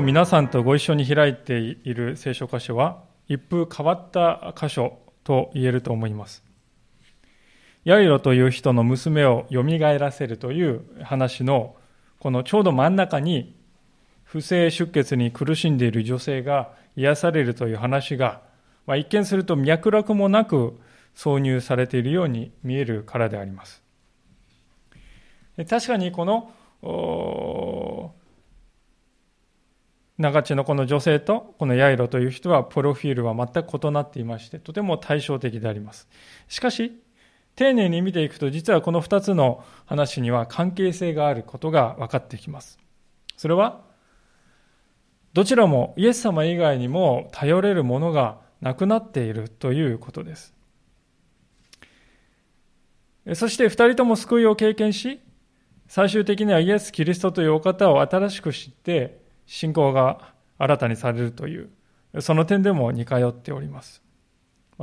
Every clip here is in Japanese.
日皆さんとご一緒に開いている聖書箇所は一風変わった箇所と言えると思います。ヤイロという人の娘を蘇らせるという話のこのちょうど真ん中に不正出血に苦しんでいる女性が癒されるという話が、まあ、一見すると脈絡もなく挿入されているように見えるからであります。確かにこの長地のこの女性とこのヤイロという人はプロフィールは全く異なっていましてとても対照的であります。しかし丁寧に見ていくと実はこの2つの話には関係性があることが分かってきます。それはどちらもイエス様以外にも頼れるものがなくなっているということです。そして2人とも救いを経験し最終的にはイエス・キリストというお方を新しく知って信仰が新たにされるという、その点でも似通っております。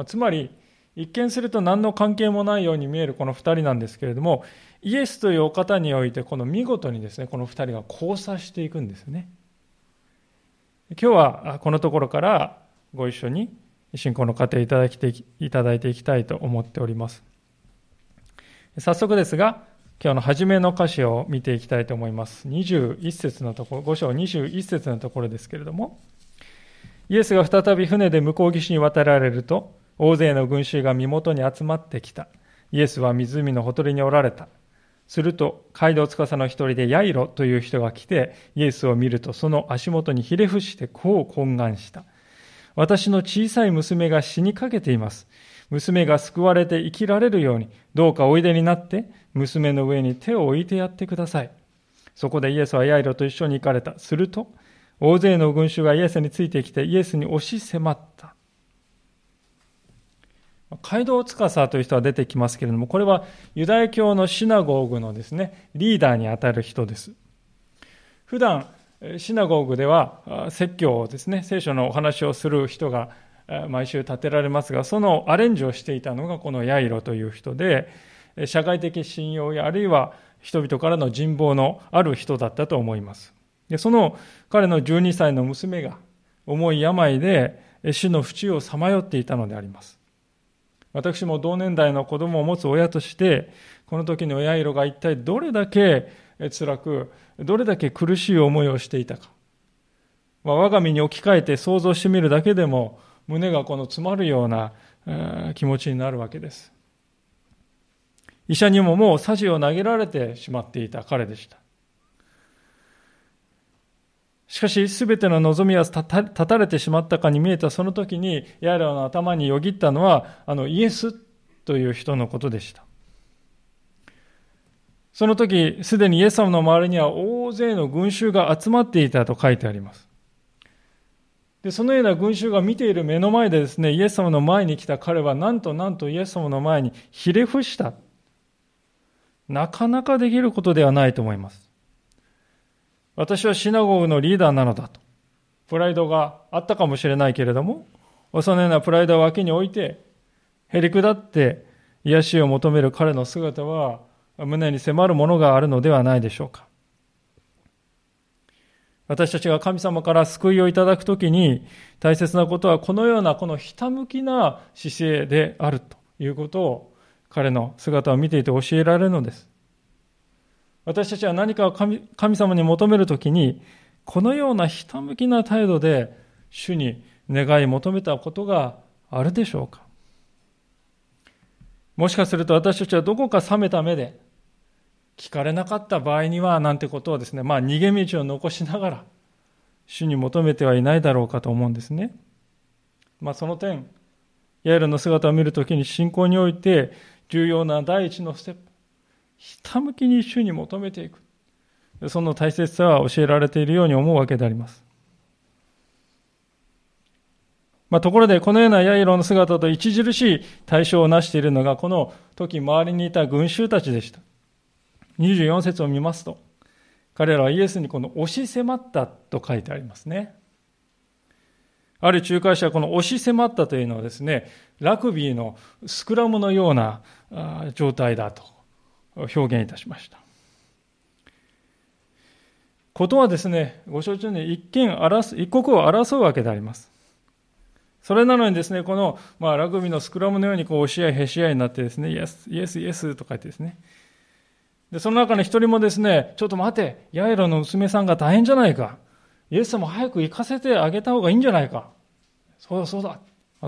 つまり、一見すると何の関係もないように見えるこの二人なんですけれども、イエスというお方において、この見事にですね、この二人が交差していくんですね。今日はこのところからご一緒に信仰の過程いただきいただいていきたいと思っております。早速ですが、今日の初めの歌詞を見ていきたいと思います。21節のところ、5章21節のところですけれども、イエスが再び船で向こう岸に渡られると、大勢の群衆が身元に集まってきた。イエスは湖のほとりにおられた。すると、街道司の一人でヤイロという人が来て、イエスを見ると、その足元にひれ伏してこう懇願した。私の小さい娘が死にかけています。娘が救われて生きられるように、どうかおいでになって、娘の上に手を置いてやってください。そこでイエスはヤイロと一緒に行かれた。すると、大勢の群衆がイエスについてきて、イエスに押し迫った。街道司という人は出てきますけれども、これはユダヤ教のシナゴーグのですね、リーダーにあたる人です。普段、シナゴーグでは説教をですね、聖書のお話をする人が毎週建てられますが、そのアレンジをしていたのがこのヤイロという人で、社会的信用やあるいは人々からの人望のある人だったと思います。でその彼の12歳の娘が重い病で死の淵をさまよっていたのであります。私も同年代の子供を持つ親として、この時の親色が一体どれだけ辛く、どれだけ苦しい思いをしていたか。まあ、我が身に置き換えて想像してみるだけでも、胸がこの詰まるような気持ちになるわけです。医者にももうサジを投げられてしまっていた彼でした。しかし、すべての望みは立たれてしまったかに見えたその時に、ヤイロの頭によぎったのは、あの、イエスという人のことでした。その時、すでにイエス様の周りには大勢の群衆が集まっていたと書いてあります。で、そのような群衆が見ている目の前でですね、イエス様の前に来た彼は、なんとなんとイエス様の前にひれ伏した。なかなかできることではないと思います。私はシナゴグのリーダーなのだと。プライドがあったかもしれないけれども、そのようなプライドを脇に置いて、へりくだって癒しを求める彼の姿は、胸に迫るものがあるのではないでしょうか。私たちが神様から救いをいただくときに大切なことはこのようなこのひたむきな姿勢であるということを彼の姿を見ていて教えられるのです。私たちは何かを神神様に求めるときに、このようなひたむきな態度で主に願い求めたことがあるでしょうかもしかすると私たちはどこか冷めた目で聞かれなかった場合にはなんてことをですね、まあ逃げ道を残しながら主に求めてはいないだろうかと思うんですね。まあその点、ヤエルの姿を見るときに信仰において重要な第一のステップ。ひたむきに主に求めていく。その大切さは教えられているように思うわけであります。まあ、ところで、このようなヤイロの姿と著しい対象をなしているのが、この時周りにいた群衆たちでした。24節を見ますと、彼らはイエスにこの押し迫ったと書いてありますね。ある仲介者はこの押し迫ったというのはですね、ラグビーのスクラムのような状態だと表現いたしました。ことはですね、ご承知のように一見争、一刻を争うわけであります。それなのにですね、この、まあ、ラグビーのスクラムのようにこう押し合いへし合いになってですね、イエス、イエス、イエスとか言ってですね。で、その中の一人もですね、ちょっと待て、ヤイロの娘さんが大変じゃないか。イエス様早く行かせてあげた方がいいんじゃないか。そうだそうだ。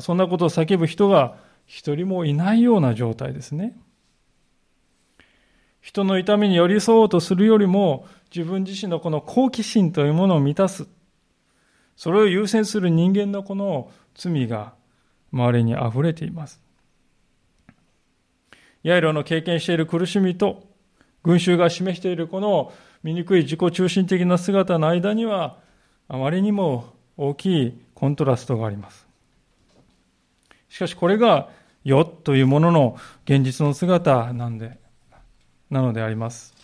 そんなことを叫ぶ人が一人もいないような状態ですね。人の痛みに寄り添おうとするよりも、自分自身のこの好奇心というものを満たす。それを優先する人間のこの罪が周りに溢れています。ヤイロの経験している苦しみと群衆が示しているこの醜い自己中心的な姿の間にはあまりにも大きいコントラストがあります。しかしこれが世というものの現実の姿なんで、なのであります。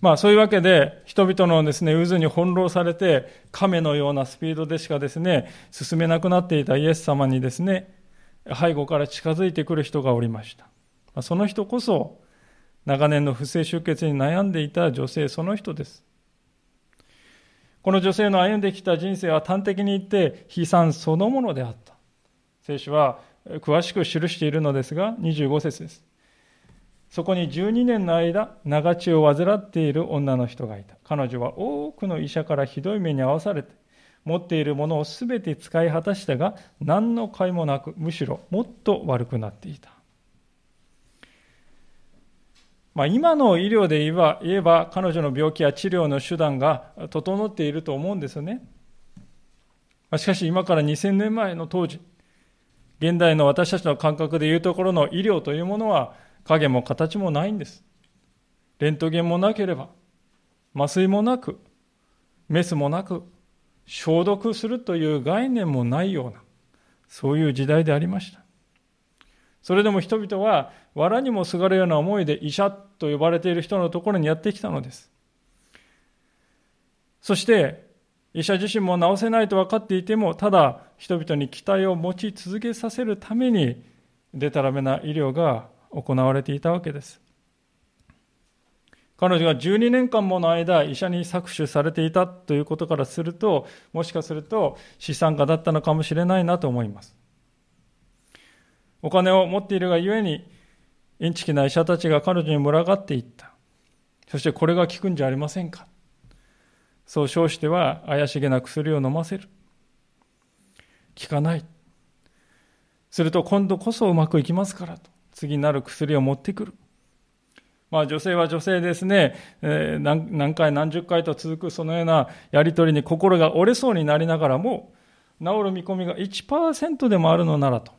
まあそういうわけで、人々のですね、渦に翻弄されて、亀のようなスピードでしかですね、進めなくなっていたイエス様にですね、背後から近づいてくる人がおりました。その人こそ、長年の不正出血に悩んでいた女性その人です。この女性の歩んできた人生は端的に言って悲惨そのものであった。聖書は詳しく記しているのですが、25節です。そこに12年の間、長血を患っている女の人がいた。彼女は多くの医者からひどい目に遭わされて、持っているものをすべて使い果たしたが、何の甲斐もなく、むしろもっと悪くなっていた。まあ、今の医療で言えば言えば、彼女の病気や治療の手段が整っていると思うんですよね。しかし、今から2000年前の当時、現代の私たちの感覚でいうところの医療というものは、影も形もないんです。レントゲンもなければ、麻酔もなく、メスもなく、消毒するという概念もないような、そういう時代でありました。それでも人々は、藁にもすがるような思いで医者と呼ばれている人のところにやってきたのです。そして、医者自身も治せないと分かっていても、ただ人々に期待を持ち続けさせるために、でたらめな医療が行われていたわけです。彼女が12年間もの間、医者に搾取されていたということからすると、もしかすると資産家だったのかもしれないなと思います。お金を持っているがゆえに、インチキな医者たちが彼女に群がっていった。そしてこれが効くんじゃありませんか。そう称しては怪しげな薬を飲ませる。効かない。すると今度こそうまくいきますからと。次なる薬を持ってくる。まあ女性は女性ですね、えー、何何回何十回と続くそのようなやりとりに心が折れそうになりながらも、治る見込みが1%でもあるのならと、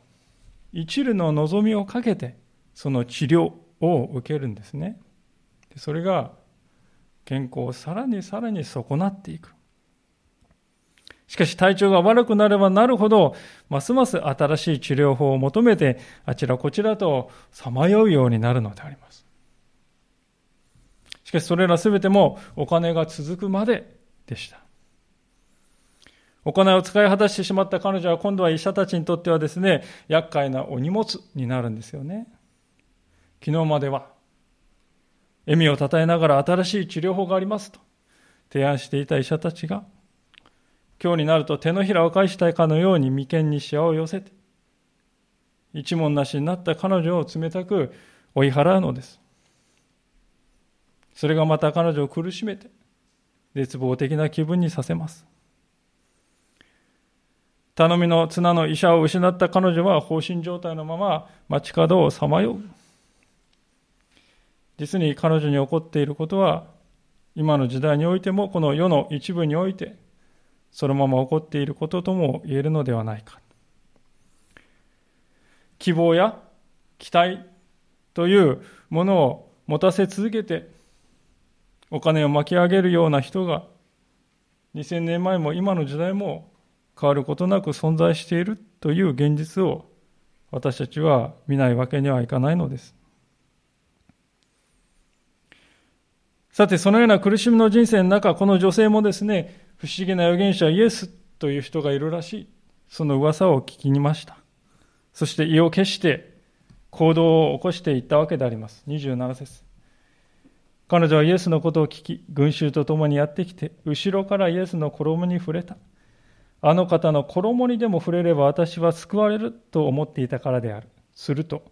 一縷の望みをかけて、その治療を受けるんですね。それが健康をさらにさらに損なっていく。しかし体調が悪くなればなるほど、ますます新しい治療法を求めて、あちらこちらとさまようようになるのであります。しかしそれらすべてもお金が続くまででした。お金を使い果たしてしまった彼女は今度は医者たちにとってはですね、厄介なお荷物になるんですよね。昨日までは、笑みをたたえながら新しい治療法がありますと提案していた医者たちが、今日になると手のひらを返したいかのように眉間にしわを寄せて、一文なしになった彼女を冷たく追い払うのです。それがまた彼女を苦しめて、絶望的な気分にさせます。頼みの綱の医者を失った彼女は放心状態のまま街角をさまよう。実に彼女に起こっていることは、今の時代においても、この世の一部において、そのまま起こっていることとも言えるのではないか。希望や期待というものを持たせ続けて、お金を巻き上げるような人が、2000年前も今の時代も変わることなく存在しているという現実を私たちは見ないわけにはいかないのです。さて、そのような苦しみの人生の中、この女性もですね、不思議な預言者イエスという人がいるらしい。その噂を聞きにました。そして意を決して行動を起こしていったわけであります。27節彼女はイエスのことを聞き、群衆と共にやってきて、後ろからイエスの衣に触れた。あの方の衣にでも触れれば私は救われると思っていたからである。すると、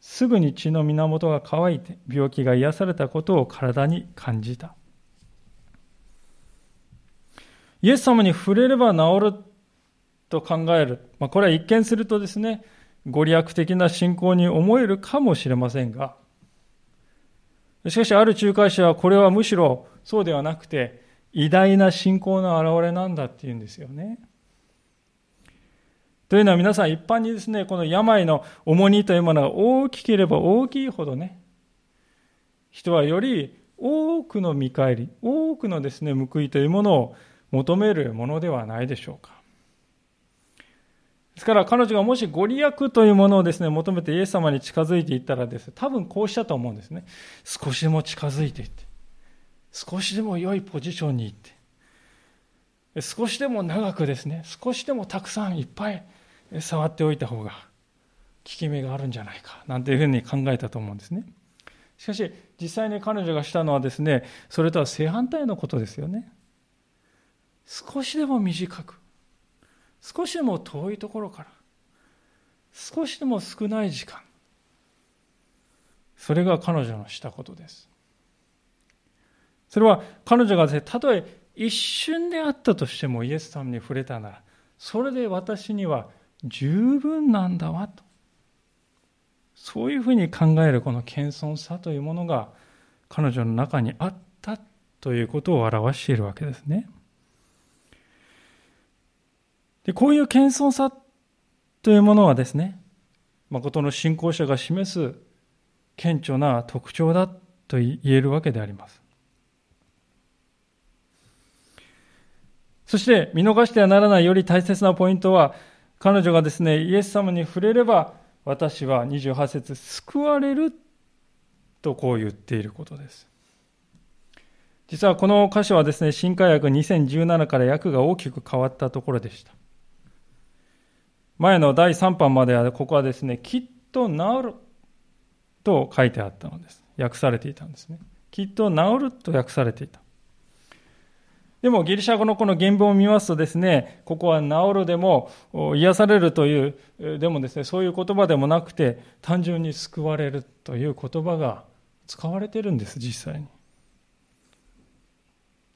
すぐに血の源が乾いて病気が癒されたことを体に感じた。イエス様に触れれば治ると考える。まあ、これは一見するとですね、ご利益的な信仰に思えるかもしれませんが、しかしある仲介者はこれはむしろそうではなくて、偉大な信仰の表れなんだっていうんですよね。というのは皆さん一般にですね、この病の重荷というものが大きければ大きいほどね、人はより多くの見返り、多くのですね、報いというものを求めるものではないでしょうか。ですから彼女がもしご利益というものをですね、求めてイエス様に近づいていったらですね、多分こうしたと思うんですね。少しでも近づいていって、少しでも良いポジションに行って、少しでも長くですね、少しでもたくさんいっぱい触っておいた方が効き目があるんじゃないか、なんていうふうに考えたと思うんですね。しかし、実際に彼女がしたのはですね、それとは正反対のことですよね。少しでも短く、少しでも遠いところから、少しでも少ない時間、それが彼女のしたことです。それは彼女がですね、たとえ一瞬であったとしてもイエス様に触れたなら、それで私には十分なんだわと。そういうふうに考えるこの謙遜さというものが彼女の中にあったということを表しているわけですね。でこういう謙遜さというものはですね、誠の信仰者が示す顕著な特徴だと言えるわけであります。そして見逃してはならないより大切なポイントは、彼女がですね、イエス様に触れれば、私は28節救われるとこう言っていることです。実はこの箇所はですね、新海訳2017から訳が大きく変わったところでした。前の第3版までは、ここはですね、きっと治ると書いてあったのです。訳されていたんですね。きっと治ると訳されていた。でもギリシャ語のこの原文を見ますとですね、ここは治るでも癒されるという、でもですね、そういう言葉でもなくて、単純に救われるという言葉が使われてるんです、実際に。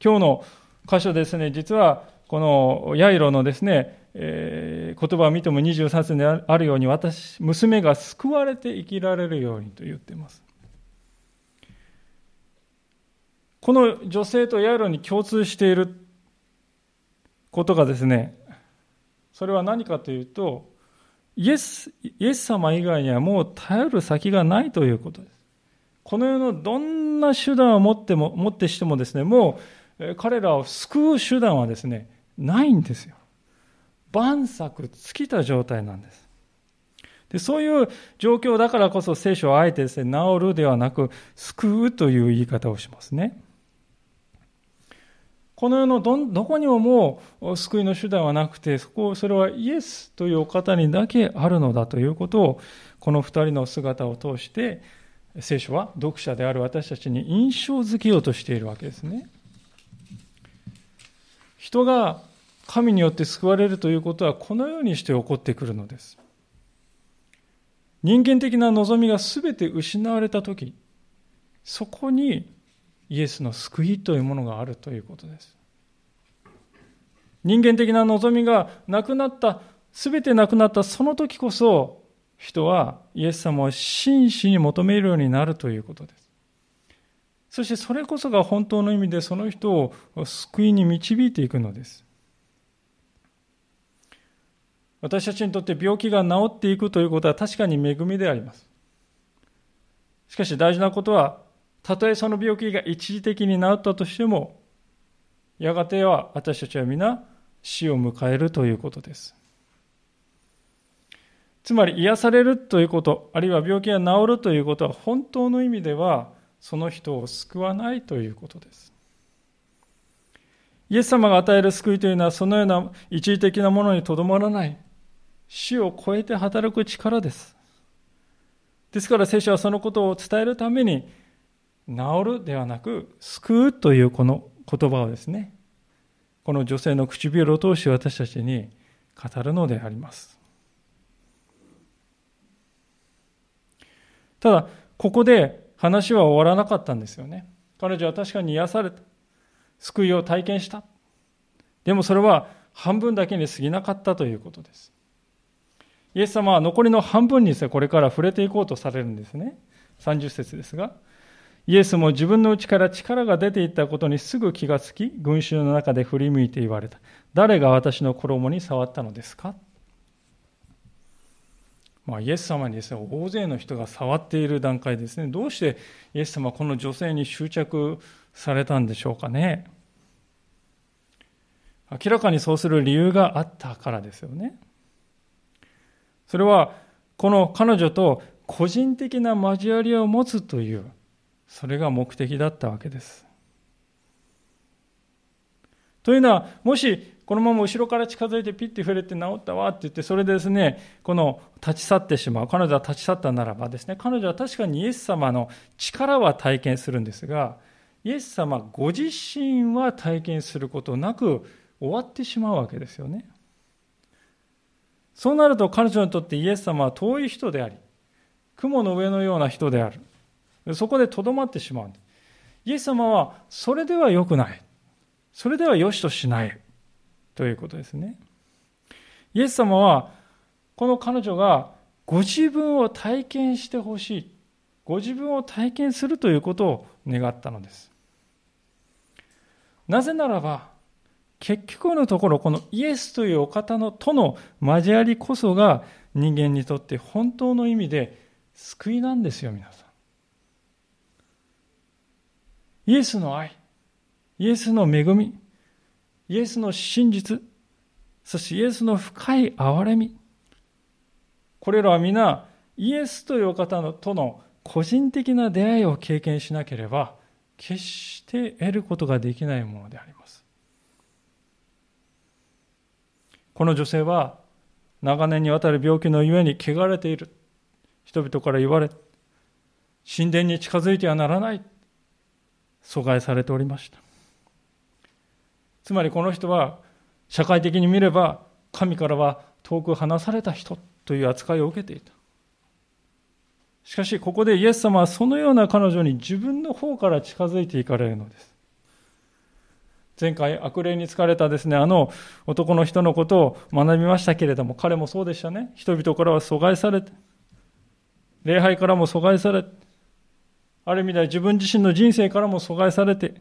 今日の箇所ですね、実はこのヤイロのですね、えー、言葉を見ても23節にあるように私娘が救われて生きられるようにと言っていますこの女性とヤイロに共通していることがですねそれは何かというとイエスイエス様以外にはもう頼る先がないということですこの世のどんな手段を持っても持ってしてもですねもう彼らを救う手段はですねないんですよ万策尽きた状態なんです。でそういう状況だからこそ聖書はあえてですね、治るではなく、救うという言い方をしますね。この世のどどこにももう救いの手段はなくて、そこ、それはイエスというお方にだけあるのだということを、この二人の姿を通して、聖書は読者である私たちに印象づけようとしているわけですね。人が神によって救われるということはこのようにして起こってくるのです。人間的な望みが全て失われたとき、そこにイエスの救いというものがあるということです。人間的な望みがなくなった、全てなくなったその時こそ、人はイエス様を真摯に求めるようになるということです。そしてそれこそが本当の意味でその人を救いに導いていくのです。私たちにとって病気が治っていくということは確かに恵みであります。しかし大事なことは、たとえその病気が一時的に治ったとしても、やがては私たちは皆死を迎えるということです。つまり癒されるということ、あるいは病気が治るということは本当の意味ではその人を救わないということです。イエス様が与える救いというのはそのような一時的なものにとどまらない。死を超えて働く力です。ですから聖書はそのことを伝えるために、治るではなく、救うというこの言葉をですね、この女性の唇を通して私たちに語るのであります。ただ、ここで話は終わらなかったんですよね。彼女は確かに癒された。救いを体験した。でもそれは半分だけに過ぎなかったということです。イエス様は残りの半分にですね、これから触れていこうとされるんですね。30節ですが、イエスも自分の内から力が出ていったことにすぐ気がつき、群衆の中で振り向いて言われた。誰が私の衣に触ったのですか？まあ、イエス様にですね、大勢の人が触っている段階ですね。どうしてイエス様はこの女性に執着されたんでしょうかね？明らかにそうする理由があったからですよね。それは、この彼女と個人的な交わりを持つという、それが目的だったわけです。というのは、もしこのまま後ろから近づいてピッて触れて治ったわって言って、それでですね、この立ち去ってしまう。彼女は立ち去ったならばですね、彼女は確かにイエス様の力は体験するんですが、イエス様ご自身は体験することなく終わってしまうわけですよね。そうなると彼女にとってイエス様は遠い人であり、雲の上のような人である。そこでとどまってしまう。イエス様はそれでは良くない。それでは良しとしない。ということですね。イエス様はこの彼女がご自分を体験してほしい。ご自分を体験するということを願ったのです。なぜならば、結局のところ、このイエスというお方のとの交わりこそが人間にとって本当の意味で救いなんですよ、皆さん。イエスの愛、イエスの恵み、イエスの真実、そしてイエスの深い憐れみ。これらは皆、イエスという方のとの個人的な出会いを経験しなければ、決して得ることができないものであります。この女性は長年にわたる病気のゆえに汚れている。人々から言われ、神殿に近づいてはならない。阻害されておりました。つまりこの人は社会的に見れば神からは遠く離された人という扱いを受けていた。しかしここでイエス様はそのような彼女に自分の方から近づいていかれるのです。前回悪霊に疲れたですね、あの男の人のことを学びましたけれども、彼もそうでしたね。人々からは阻害されて、礼拝からも阻害されて、ある意味では自分自身の人生からも阻害されて、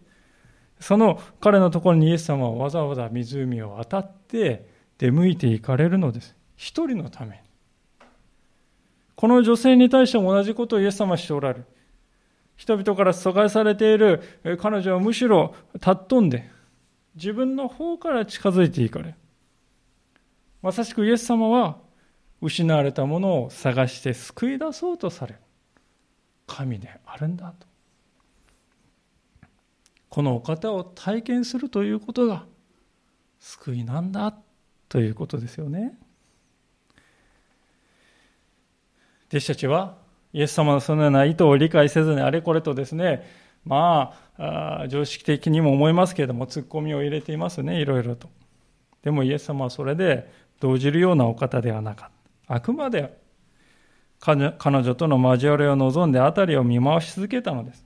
その彼のところにイエス様はわざわざ湖を渡って出向いていかれるのです。一人のために。この女性に対しても同じことをイエス様はしておられる。人々から阻害されている彼女はむしろ尊んで、自分の方から近づいていかれまさしくイエス様は失われたものを探して救い出そうとされる神であるんだとこのお方を体験するということが救いなんだということですよね弟子たちはイエス様のそのような意図を理解せずにあれこれとですねまあ、常識的にも思いますけれども、ツッコミを入れていますね、いろいろと。でもイエス様はそれで動じるようなお方ではなかった。あくまで彼女との交わりを望んで辺りを見回し続けたのです。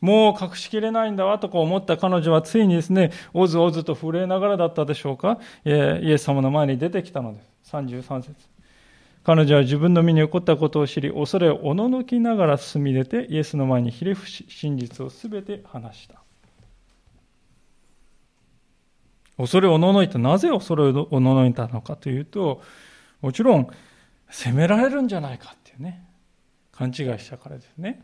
もう隠しきれないんだわとか思った彼女はついにですね、おずおずと震えながらだったでしょうか、イエス様の前に出てきたのです。33節彼女は自分の身に起こったことを知り、恐れをおののきながら進み出て、イエスの前にひれ伏し、真実をすべて話した。恐れをおののいた。なぜ恐れをおののいたのかというと、もちろん、責められるんじゃないかっていうね、勘違いしたからですね。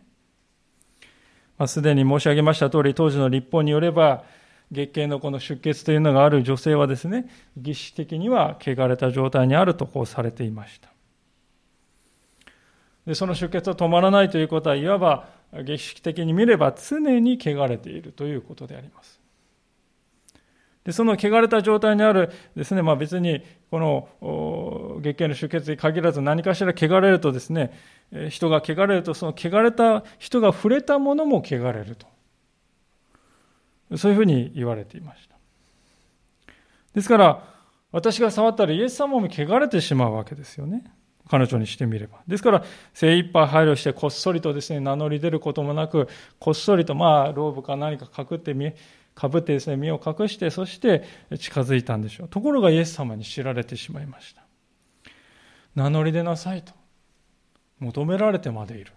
まあ、すでに申し上げました通り、当時の立法によれば、月経のこの出血というのがある女性はですね、儀式的には汚れた状態にあるとこうされていました。でその出血は止まらないということはいわば儀式的に見れば常に汚れているということであります。でその汚れた状態にあるですね、まあ別にこの月経の出血に限らず何かしら汚れるとですね、人が汚れるとその汚れた人が触れたものも汚れると。そういうふうに言われていました。ですから、私が触ったらイエス様も汚れてしまうわけですよね。彼女にしてみれば。ですから、精一杯配慮してこっそりとですね、名乗り出ることもなく、こっそりとまあ、ローブか何か隠ってみ、かぶってですね、身を隠して、そして近づいたんでしょう。ところがイエス様に知られてしまいました。名乗り出なさいと。求められてまでいる。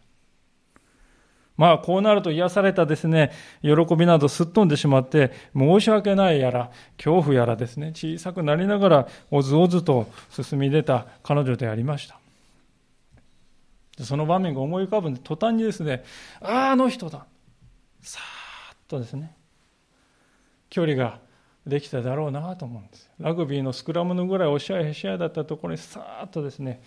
まあ、こうなると癒されたですね、喜びなどすっ飛んでしまって、申し訳ないやら、恐怖やらですね、小さくなりながら、おずおずと進み出た彼女でありました。その場面が思い浮かぶんで、途端にですね、ああ、あの人だ。さーっとですね、距離ができただろうなと思うんです。ラグビーのスクラムのぐらい押し合いへし合いだったところにさーっとですね、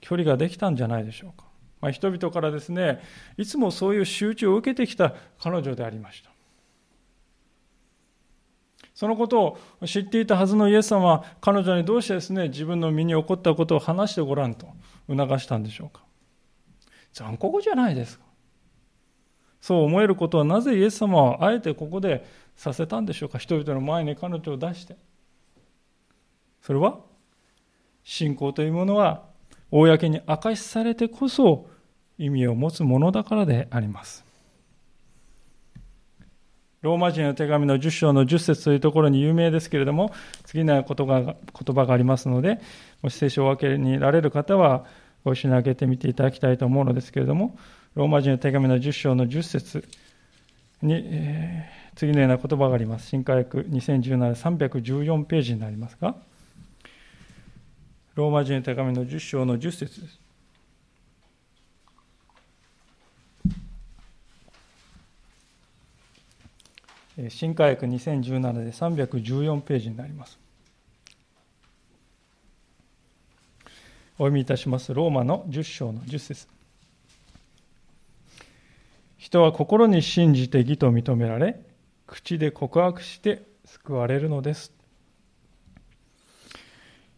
距離ができたんじゃないでしょうか。まあ、人々からですね、いつもそういう集中を受けてきた彼女でありました。そのことを知っていたはずのイエス様は彼女にどうしてですね、自分の身に起こったことを話してごらんと促したんでしょうか。残酷じゃないですか。そう思えることはなぜイエス様はあえてここでさせたんでしょうか？人々の前に彼女を出して。それは信仰というものは公に明かしされてこそ意味を持つものだからであります。ローマ人の手紙の10章の10節というところに有名ですけれども、次の言葉が言葉がありますので、もし聖書を分けになれる方は、ご一緒に開けてみていただきたいと思うのですけれども、ローマ人の手紙の10章の10節に、えー、次のような言葉があります。新科学2017、314ページになりますが、ローマ人の手紙の10章の10節です。新科学2017で314ページになります。お読みいたします。ローマの10章の10節人は心に信じて義と認められ、口で告白して救われるのです。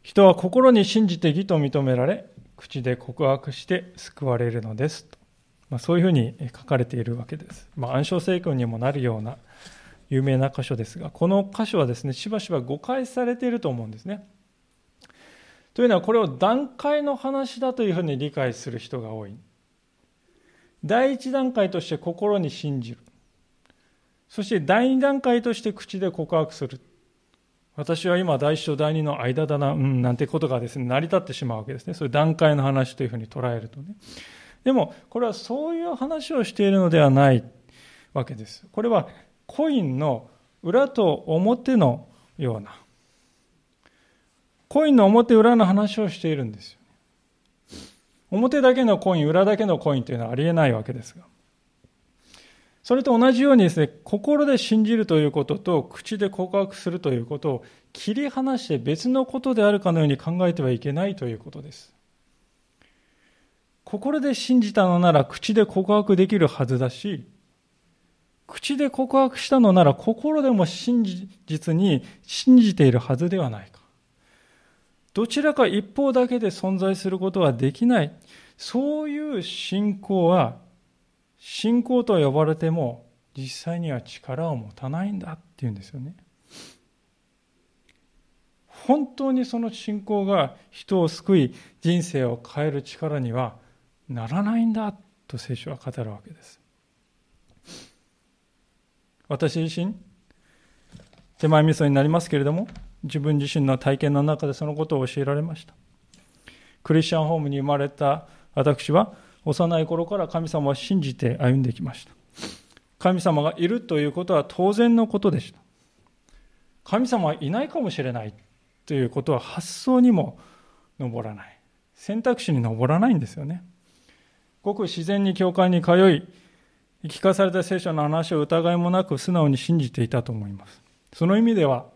人は心に信じて義と認められ、口で告白して救われるのです。まあ、そういうふうに書かれているわけです。まあ、暗唱聖句にもなるような有名な箇所ですが、この箇所はですね、しばしば誤解されていると思うんですね。というのは、これを段階の話だというふうに理解する人が多い。第一段階として心に信じる。そして第二段階として口で告白する。私は今第一と第二の間だな、うん、なんてことがですね、成り立ってしまうわけですね。そういう段階の話というふうに捉えるとね。でも、これはそういう話をしているのではないわけです。これはコインの裏と表のような、コインの表裏の話をしているんですよ。表だけのコイン、裏だけのコインというのはありえないわけですが。それと同じようにですね、心で信じるということと口で告白するということを切り離して別のことであるかのように考えてはいけないということです。心で信じたのなら口で告白できるはずだし、口で告白したのなら心でも真実に信じているはずではないか。どちらか一方だけで存在することはできない。そういう信仰は信仰と呼ばれても実際には力を持たないんだっていうんですよね。本当にその信仰が人を救い人生を変える力にはならないんだと聖書は語るわけです。私自身手前味噌になりますけれども自分自身の体験の中でそのことを教えられました。クリスチャンホームに生まれた私は幼い頃から神様を信じて歩んできました。神様がいるということは当然のことでした。神様はいないかもしれないということは発想にも上らない。選択肢に上らないんですよね。ごく自然に教会に通い、聞かされた聖書の話を疑いもなく素直に信じていたと思います。その意味では、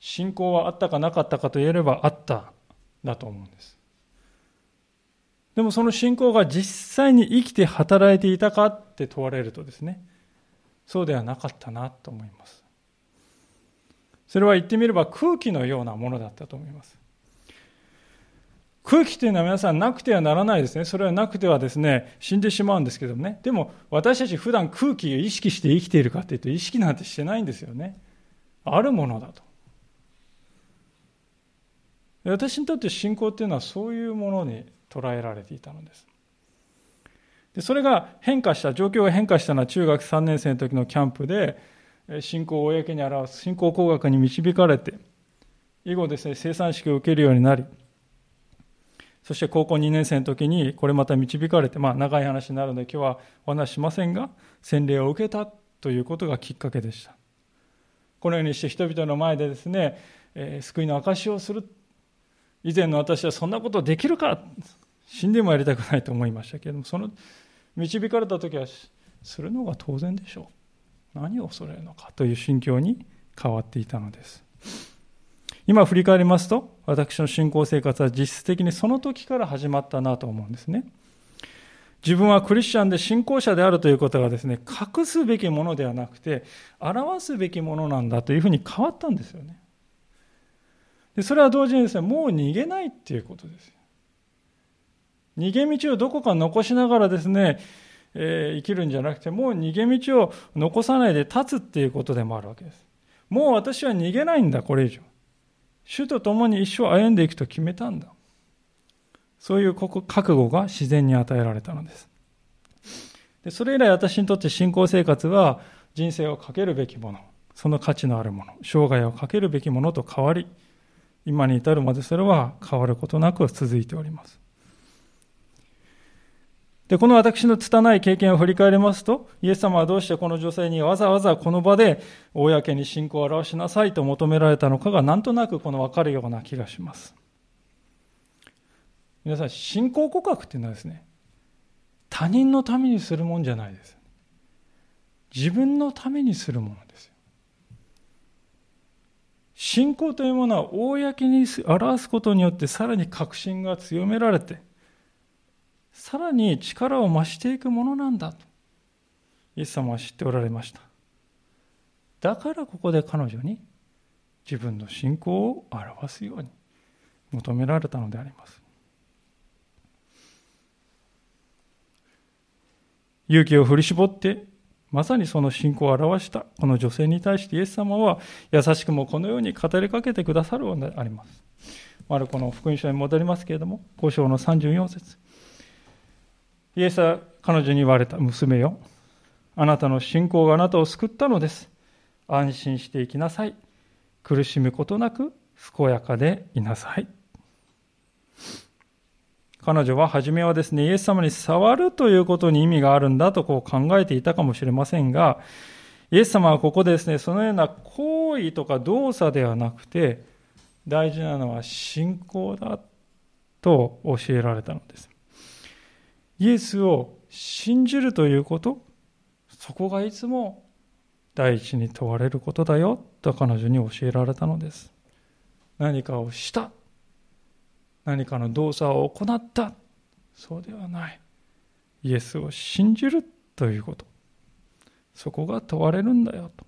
信仰はあったかなかったかと言えればあっただと思うんです。でもその信仰が実際に生きて働いていたかって問われるとですね、そうではなかったなと思います。それは言ってみれば空気のようなものだったと思います。空気というのは皆さんなくてはならないですね。それはなくてはですね、死んでしまうんですけどもね。でも私たち普段空気を意識して生きているかというと意識なんてしてないんですよね。あるものだと。私にとって信仰っていうのはそういうものに捉えられていたのです。でそれが変化した、状況が変化したのは中学3年生の時のキャンプで、信仰を公に表す信仰工学に導かれて、以後ですね、生産式を受けるようになり、そして高校2年生の時にこれまた導かれて、まあ長い話になるので今日はお話しませんが、洗礼を受けたということがきっかけでした。このようにして人々の前でですね、えー、救いの証しをする。以前の私はそんなことできるか死んでもやりたくないと思いましたけれども、その導かれた時はするのが当然でしょう。何を恐れるのかという心境に変わっていたのです。今振り返りますと、私の信仰生活は実質的にその時から始まったなと思うんですね。自分はクリスチャンで信仰者であるということがですね、隠すべきものではなくて、表すべきものなんだというふうに変わったんですよね。でそれは同時にですね、もう逃げないっていうことです逃げ道をどこか残しながらですね、えー、生きるんじゃなくて、もう逃げ道を残さないで立つっていうことでもあるわけです。もう私は逃げないんだ、これ以上。主と共に一生歩んでいくと決めたんだ。そういう覚悟が自然に与えられたのです。でそれ以来私にとって信仰生活は人生をかけるべきもの、その価値のあるもの、生涯をかけるべきものと変わり、今に至るまでそれは変わることなく続いております。で、この私の拙い経験を振り返りますと、イエス様はどうしてこの女性にわざわざこの場で公に信仰を表しなさいと求められたのかがなんとなくこの分かるような気がします。皆さん、信仰告白っていうのはですね、他人のためにするもんじゃないです。自分のためにするものです。信仰というものは公に表すことによってさらに確信が強められて、さらに力を増していくものなんだと、イエス様は知っておられました。だからここで彼女に自分の信仰を表すように求められたのであります。勇気を振り絞って、まさにその信仰を表したこの女性に対してイエス様は優しくもこのように語りかけてくださるのであります。マルコの福音書に戻りますけれども、5章の34節イエスは彼女に言われた娘よ。あなたの信仰があなたを救ったのです。安心していきなさい。苦しむことなく健やかでいなさい。彼女は初めはですね、イエス様に触るということに意味があるんだとこう考えていたかもしれませんが、イエス様はここでですね、そのような行為とか動作ではなくて、大事なのは信仰だと教えられたのです。イエスを信じるということ、そこがいつも第一に問われることだよと彼女に教えられたのです。何かをした何かの動作を行ったそうではないイエスを信じるということそこが問われるんだよと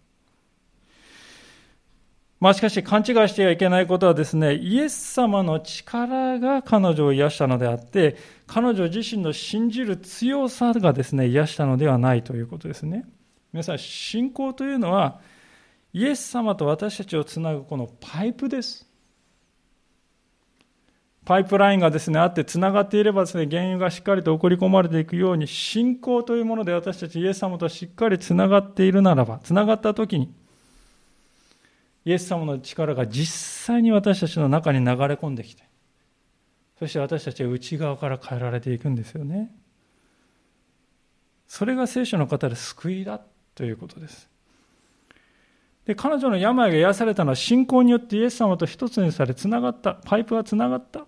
まあしかし勘違いしてはいけないことはですねイエス様の力が彼女を癒したのであって彼女自身の信じる強さがですね癒したのではないということですね。皆さん信仰というのはイエス様と私たちをつなぐこのパイプです。パイプラインがですね、あって繋がっていればですね、原油がしっかりと送り込まれていくように、信仰というもので私たちイエス様としっかり繋がっているならば、繋がった時に、イエス様の力が実際に私たちの中に流れ込んできて、そして私たちは内側から変えられていくんですよね。それが聖書の方で救いだということです。で、彼女の病が癒されたのは信仰によってイエス様と一つにされ、つながった。パイプがつながった。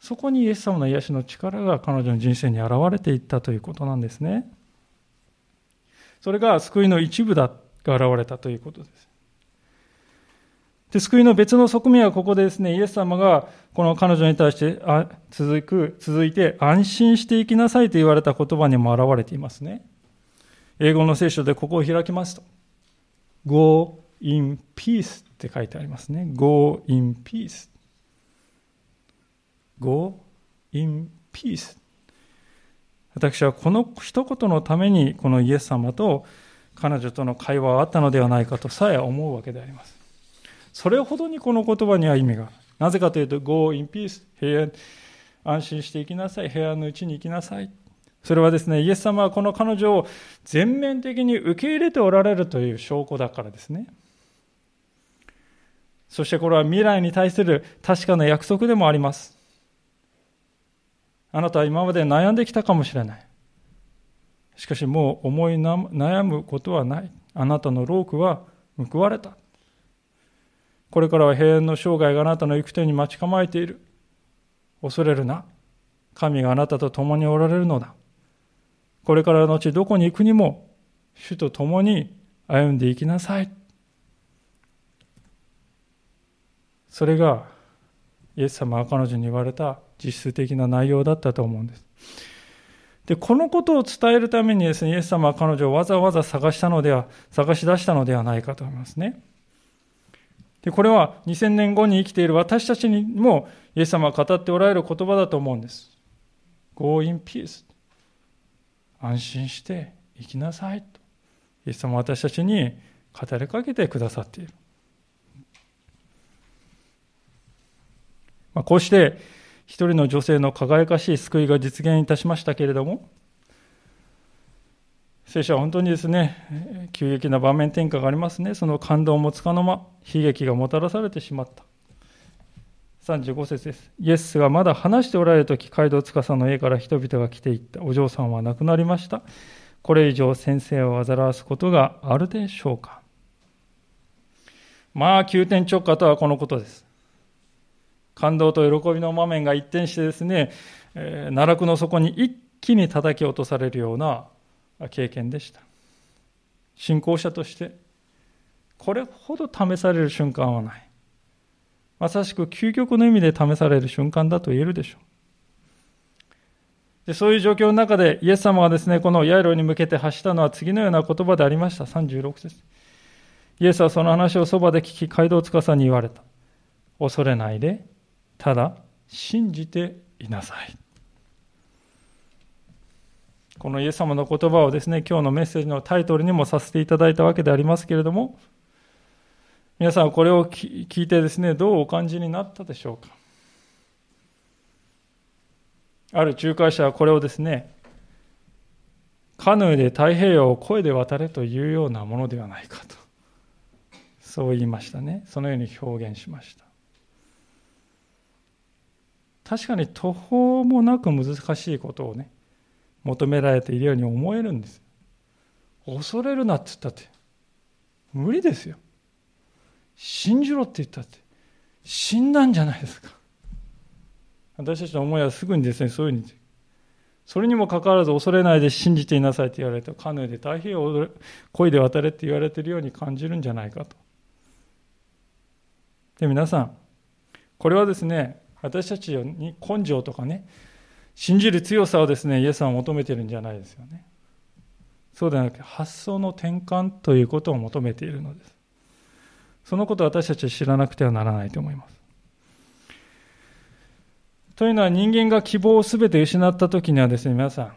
そこにイエス様の癒しの力が彼女の人生に現れていったということなんですね。それが救いの一部だが現れたということです。で救いの別の側面はここでですね、イエス様がこの彼女に対してあ続く、続いて安心していきなさいと言われた言葉にも現れていますね。英語の聖書でここを開きますと。Go in peace って書いてありますね。go in peace。go in peace。私はこの一言のためにこのイエス様と彼女との会話があったのではないかとさえ思うわけであります。それほどにこの言葉には意味が。なぜかというと、Go in peace 平安、安心して生きなさい。平安のうちに生きなさい。それはですね、イエス様はこの彼女を全面的に受け入れておられるという証拠だからですね。そしてこれは未来に対する確かな約束でもあります。あなたは今まで悩んできたかもしれない。しかしもう思い悩むことはない。あなたのロークは報われた。これからは平安の生涯があなたの行く手に待ち構えている。恐れるな。神があなたと共におられるのだ。これからのちどこに行くにも、主と共に歩んでいきなさい。それが、イエス様は彼女に言われた実質的な内容だったと思うんです。で、このことを伝えるためにですね、イエス様は彼女をわざわざ探したのでは、探し出したのではないかと思いますね。で、これは2000年後に生きている私たちにも、イエス様が語っておられる言葉だと思うんです。Go in peace. 安心して生きなさいと。イエス様は私たちに語りかけてくださっている。まあ、こうして、一人の女性の輝かしい救いが実現いたしましたけれども、聖書は本当にですね、急激な場面転換がありますね。その感動もつかの間、悲劇がもたらされてしまった。35節です。イエスがまだ話しておられる時、街道司の家から人々が来ていった。お嬢さんは亡くなりました。これ以上先生を煩わすことがあるでしょうか。まあ、急転直下とはこのことです。感動と喜びの場面が一転してですね、えー、奈落の底に一気に叩き落とされるような経験でした。信仰者として、これほど試される瞬間はない。まさしく究極の意味で試される瞬間だと言えるでしょう。でそういう状況の中で、イエス様はですね、このヤイロに向けて発したのは次のような言葉でありました。36節。イエスはその話をそばで聞き、街道司に言われた。恐れないで、ただ信じていなさい。このイエス様の言葉をですね、今日のメッセージのタイトルにもさせていただいたわけでありますけれども、皆さんこれを聞いてですね、どうお感じになったでしょうか？ある仲介者はこれをですね、カヌーで太平洋を声で渡れというようなものではないかと。そう言いましたね。そのように表現しました。確かに途方もなく難しいことをね、求められているように思えるんです。恐れるなって言ったって、無理ですよ。信じろって言ったって、死んだんじゃないですか。私たちの思いはすぐにですね、そういうふうに、それにもかかわらず恐れないで信じていなさいって言われると、カヌーで太平洋を恋で渡れって言われているように感じるんじゃないかと。で、皆さん、これはですね、私たちに根性とかね、信じる強さをですね、イエスは求めてるんじゃないですよね。そうではなくて、発想の転換ということを求めているのです。そのことを私たちは知らなくてはならないと思います。というのは人間が希望をすべて失った時にはですね、皆さん、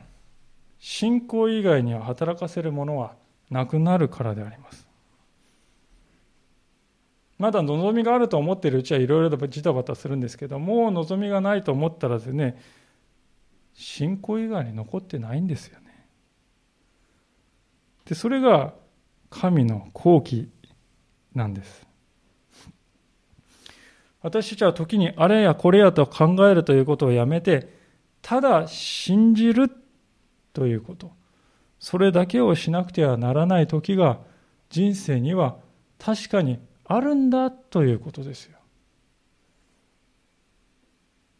信仰以外には働かせるものはなくなるからであります。まだ望みがあると思っているうちはいろいろとジタバタするんですけどもう望みがないと思ったらですね信仰以外に残ってないんですよね。でそれが神の好機なんです。私たちは時にあれやこれやと考えるということをやめてただ信じるということそれだけをしなくてはならない時が人生には確かにあるんだということですよ。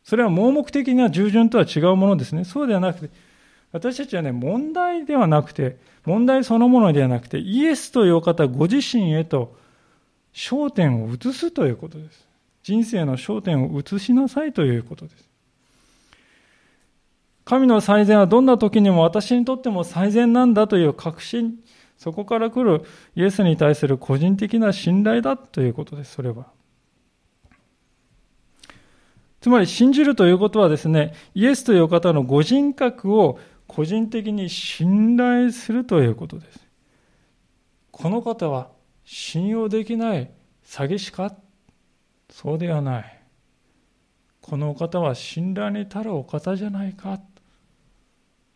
それは盲目的な従順とは違うものですね。そうではなくて、私たちはね、問題ではなくて、問題そのものではなくて、イエスという方ご自身へと焦点を移すということです。人生の焦点を移しなさいということです。神の最善はどんな時にも私にとっても最善なんだという確信、そこから来るイエスに対する個人的な信頼だということです、それは。つまり信じるということはですね、イエスという方のご人格を個人的に信頼するということです。この方は信用できない詐欺師か？そうではない。このお方は信頼に足るお方じゃないか？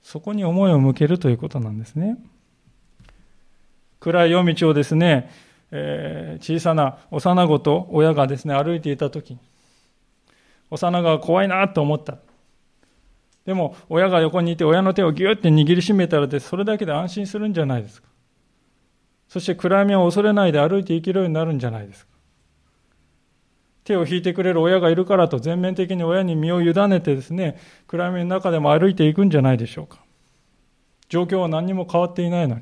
そこに思いを向けるということなんですね。暗い夜道をですね、えー、小さな幼子と親がですね、歩いていたときに、幼が怖いなと思った。でも、親が横にいて親の手をギュッて握りしめたらでそれだけで安心するんじゃないですか。そして暗闇を恐れないで歩いていけるようになるんじゃないですか。手を引いてくれる親がいるからと全面的に親に身を委ねてですね、暗闇の中でも歩いていくんじゃないでしょうか。状況は何にも変わっていないのに。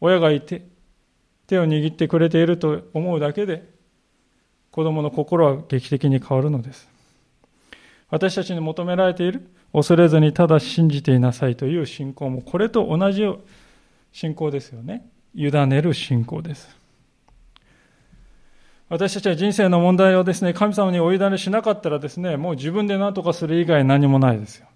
親がいて、手を握ってくれていると思うだけで、子供の心は劇的に変わるのです。私たちに求められている、恐れずにただ信じていなさいという信仰も、これと同じ信仰ですよね。委ねる信仰です。私たちは人生の問題をですね、神様にお委ねしなかったらですね、もう自分で何とかする以外何もないですよ。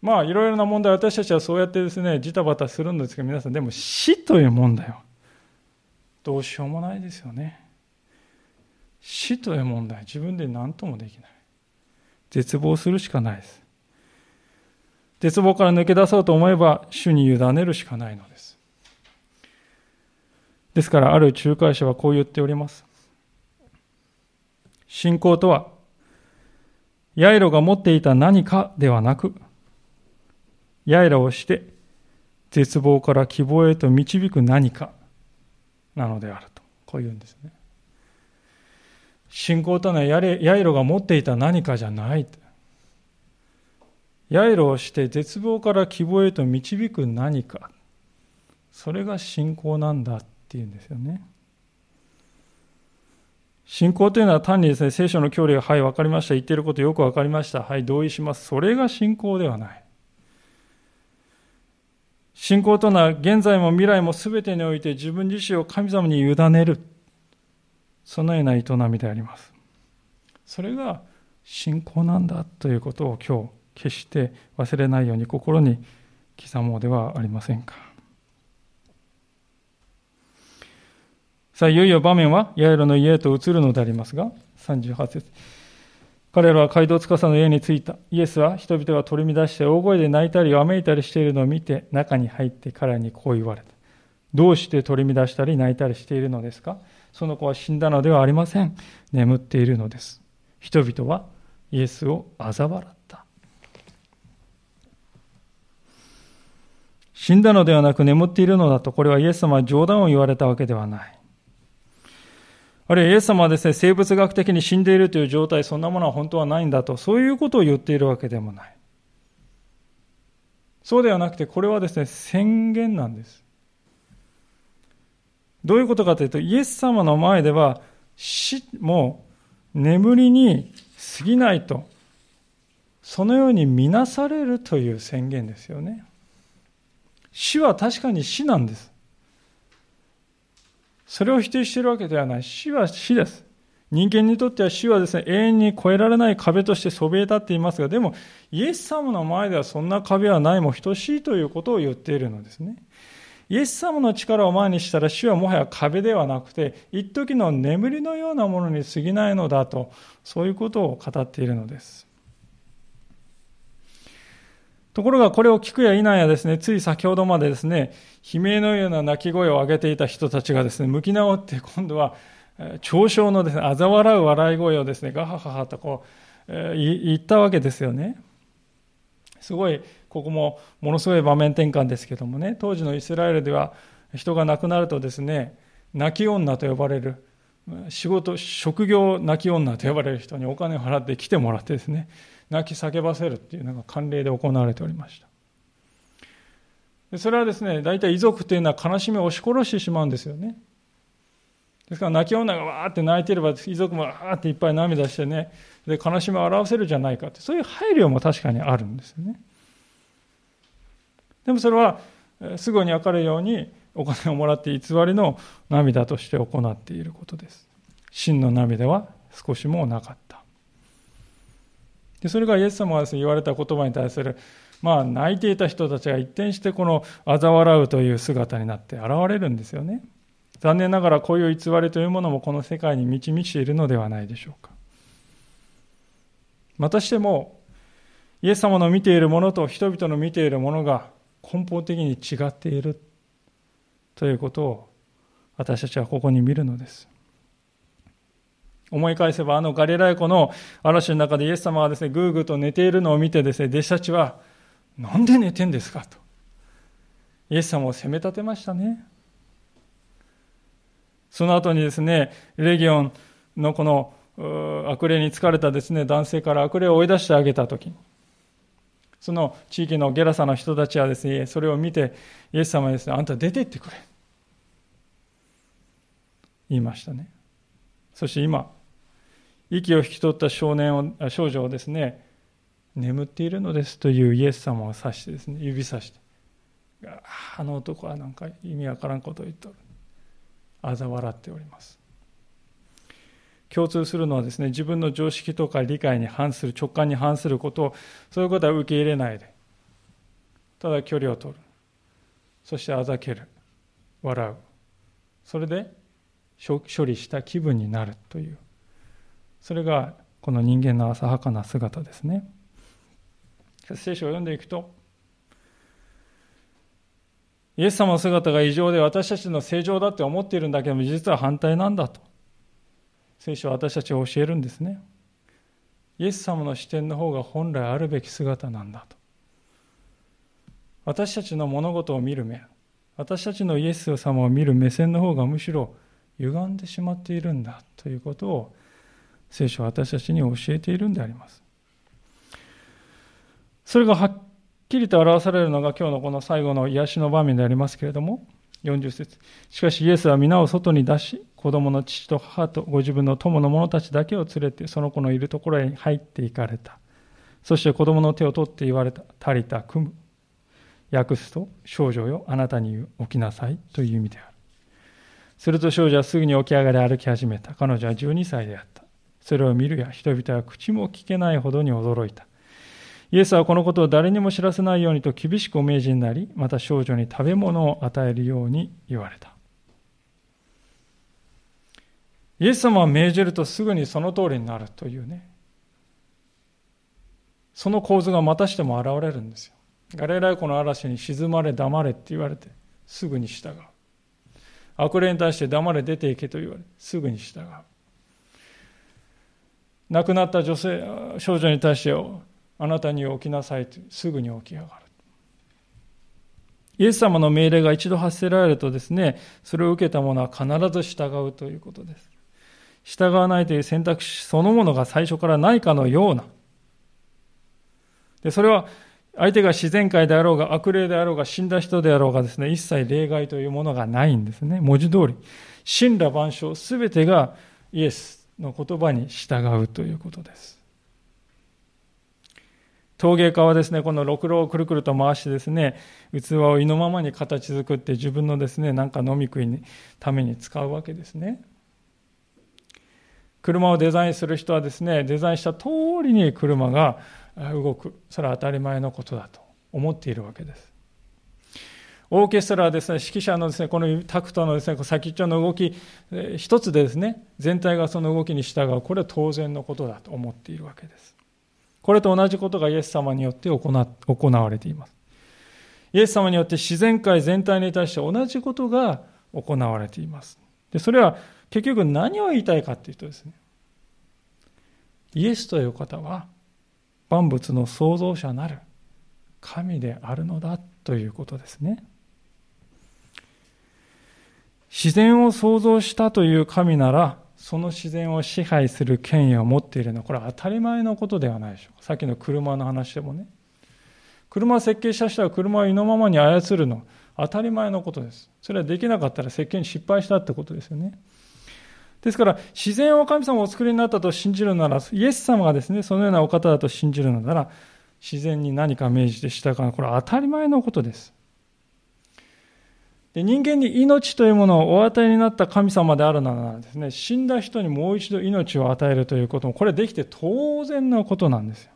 まあ、いろいろな問題、私たちはそうやってですね、ジタバタするんですけど、皆さん、でも死という問題は、どうしようもないですよね。死という問題、自分で何ともできない。絶望するしかないです。絶望から抜け出そうと思えば、主に委ねるしかないのです。ですから、ある仲介者はこう言っております。信仰とは、ヤイロが持っていた何かではなく、ヤイロをして、絶望から希望へと導く何かなのであると。こう言うんですね。信仰というのはヤイロが持っていた何かじゃない。ヤイロをして絶望から希望へと導く何か。それが信仰なんだっていうんですよね。信仰というのは単にですね、聖書の教理が、はい、分かりました。言っていることよく分かりました。はい、同意します。それが信仰ではない。信仰というのは現在も未来も全てにおいて自分自身を神様に委ねる。そのような営みであります。それが信仰なんだということを今日決して忘れないように心に刻もうではありませんか。さあ、いよいよ場面はヤイロの家へと移るのでありますが、38節彼らは街道司の家に着いた。イエスは人々が取り乱して大声で泣いたりわめいたりしているのを見て、中に入って彼にこう言われた。どうして取り乱したり泣いたりしているのですかその子は死んだのではありません。眠っているのです。人々はイエスを嘲笑った。死んだのではなく眠っているのだと、これはイエス様は冗談を言われたわけではない。あるいはイエス様はですね、生物学的に死んでいるという状態、そんなものは本当はないんだと、そういうことを言っているわけでもない。そうではなくて、これはですね、宣言なんです。どういうことかというと、イエス様の前では死も眠りに過ぎないと、そのように見なされるという宣言ですよね。死は確かに死なんです。それを否定しているわけではない。死は死です。人間にとっては死はですね、永遠に越えられない壁としてそびえ立っていますが、でも、イエス様の前ではそんな壁はないも等しいということを言っているのですね。イエス様の力を前にしたら死はもはや壁ではなくて、一時の眠りのようなものに過ぎないのだと、そういうことを語っているのです。ところがこれを聞くや否やですね、つい先ほどまでですね、悲鳴のような鳴き声を上げていた人たちがですね、向き直って今度は、嘲笑のですね、嘲笑う笑い声をですね、ガハハハとこう、言ったわけですよね。すごいここもものすごい場面転換ですけどもね。当時のイスラエルでは人が亡くなるとですね泣き女と呼ばれる仕事職業泣き女と呼ばれる人にお金を払って来てもらってですね泣き叫ばせるっていうのが慣例で行われておりました。それはですね大体遺族っていうのは悲しみを押し殺してしまうんですよね。ですから泣き女がわーって泣いていれば遺族もわーっていっぱい涙してねで悲しみを表せるじゃないかってそういう配慮も確かにあるんですよね。でもそれはすぐに分かるようにお金をもらって偽りの涙として行っていることです。真の涙は少しもなかった。でそれがイエス様がです、ね、言われた言葉に対する、まあ、泣いていた人たちが一転してこの嘲笑うという姿になって現れるんですよね。残念ながらこういう偽りというものもこの世界に満ち満ちているのではないでしょうか。またしても、イエス様の見ているものと人々の見ているものが根本的に違っているということを私たちはここに見るのです。思い返せばあのガリラヤ湖の嵐の中でイエス様がですね、ぐーぐーと寝ているのを見てですね、弟子たちは、なんで寝てんですかと。イエス様を責め立てましたね。その後にですね、レギオンのこの悪霊に疲れたですね、男性から悪霊を追い出してあげたときその地域のゲラサの人たちはですね、それを見て、イエス様はですね、あんた出て行ってくれ。言いましたね。そして今、息を引き取った少年を、少女をですね、眠っているのですというイエス様を指してですね、指さして、あの男はなんか意味わからんことを言っとる。嘲笑っております。共通するのはですね、自分の常識とか理解に反する、直感に反することを、そういうことは受け入れないで、ただ距離を取る。そしてあざける。笑う。それで処理した気分になるという。それがこの人間の浅はかな姿ですね。聖書を読んでいくと、イエス様の姿が異常で私たちの正常だって思っているんだけども、実は反対なんだと。聖書は私たちを教えるんですね。イエス様の視点の方が本来あるべき姿なんだと。私たちの物事を見る目、私たちのイエス様を見る目線の方がむしろ歪んでしまっているんだということを聖書は私たちに教えているんであります。それがはっきりと表されるのが今日のこの最後の癒しの場面でありますけれども、40節しかしイエスは皆を外に出し、子供の父と母とご自分の友の者たちだけを連れて、その子のいるところへ入っていかれた。そして子供の手を取って言われた。足りた、組む。訳すと、少女よ、あなたに起きなさいという意味である。すると少女はすぐに起き上がり歩き始めた。彼女は12歳であった。それを見るや人々は口も聞けないほどに驚いた。イエスはこのことを誰にも知らせないようにと厳しくお命じになり、また少女に食べ物を与えるように言われた。イエス様は命じるとすぐにその通りになるというね。その構図がまたしても現れるんですよ。ガレライ湖の嵐に沈まれ黙れって言われてすぐに従う。悪霊に対して黙れ出ていけと言われすぐに従う。亡くなった女性、少女に対してあなたに起きなさいとすぐに起き上がる。イエス様の命令が一度発せられるとですね、それを受けた者は必ず従うということです。従わないという選択肢そのものが最初からないかのような。で、それは相手が自然界であろうが悪霊であろうが死んだ人であろうがですね、一切例外というものがないんですね。文字通り。神羅万象すべてがイエスの言葉に従うということです。陶芸家はですね、このろくろをくるくると回してですね、器を意のままに形作って自分のですね、なんか飲み食いにために使うわけですね。車をデザインする人はですね、デザインした通りに車が動く。それは当たり前のことだと思っているわけです。オーケストラはですね、指揮者のですね、このタクトのですね、先っちょの動き、一つでですね、全体がその動きに従う。これは当然のことだと思っているわけです。これと同じことがイエス様によって行われています。イエス様によって自然界全体に対して同じことが行われています。でそれは結局何を言いたいかというとですね、イエスという方は万物の創造者なる神であるのだということですね。自然を創造したという神ならその自然を支配する権威を持っているのは、これは当たり前のことではないでしょうか。さっきの車の話でもね。車設計した人は車を意のままに操るの、当たり前のことです。それはできなかったら設計に失敗したってことですよね。ですから、自然を神様をお作りになったと信じるなら、イエス様がですね、そのようなお方だと信じるのなら、自然に何か命じて従う。これは当たり前のことです。で人間に命というものをお与えになった神様であるならですね、死んだ人にもう一度命を与えるということも、これできて当然なことなんですよ。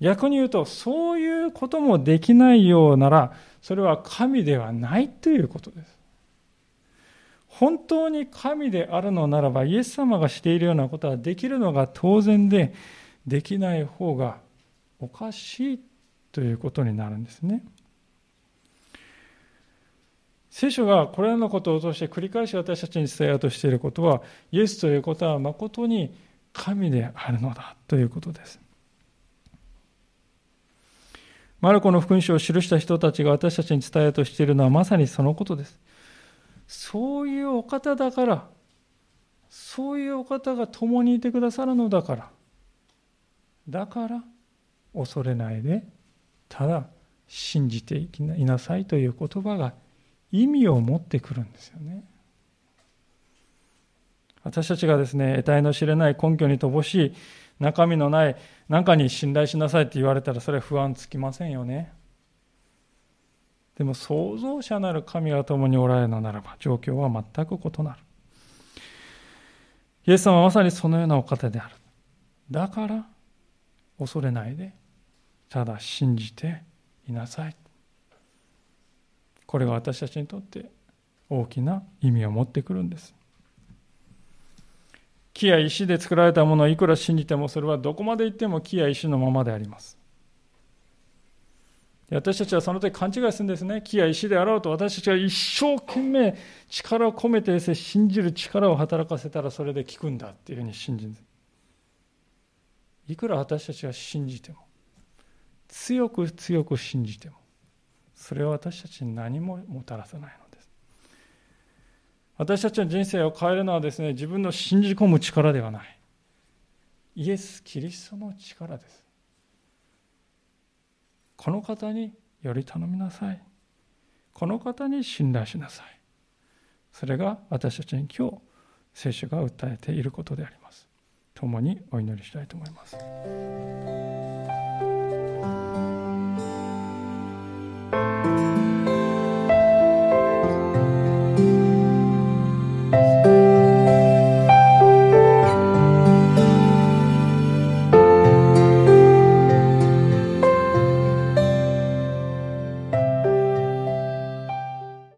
逆に言うと、そういうこともできないようなら、それは神ではないということです。本当に神であるのならば、イエス様がしているようなことはできるのが当然で、できない方がおかしいということになるんですね。聖書がこれらのことを通して繰り返し私たちに伝えようとしていることは、イエスということは誠に神であるのだということです。マルコの福音書を記した人たちが私たちに伝えようとしているのはまさにそのことです。そういうお方だから、そういうお方が共にいてくださるのだから、だから恐れないで、ただ信じていきなさいという言葉が意味を持ってくるんですよね。私たちがですね、得体の知れない根拠に乏しい中身のない何かに信頼しなさいって言われたらそれは不安つきませんよね。でも創造者なる神が共におられるのならば状況は全く異なる。イエス様はまさにそのようなお方である。だから恐れないでただ信じていなさい。これが私たちにとって大きな意味を持ってくるんです。木や石で作られたものをいくら信じてもそれはどこまで行っても木や石のままであります。私たちはその時勘違いするんですね。木や石であろうと私たちが一生懸命力を込めて信じる力を働かせたらそれで効くんだっていうふうに信じる。いくら私たちが信じても強く強く信じてもそれは私たちに何ももたらさないのです。私たちの人生を変えるのはですね自分の信じ込む力ではない。イエス・キリストの力です。この方により頼みなさい。この方に信頼しなさい。それが私たちに今日聖書が訴えていることであります。共にお祈りしたいと思います。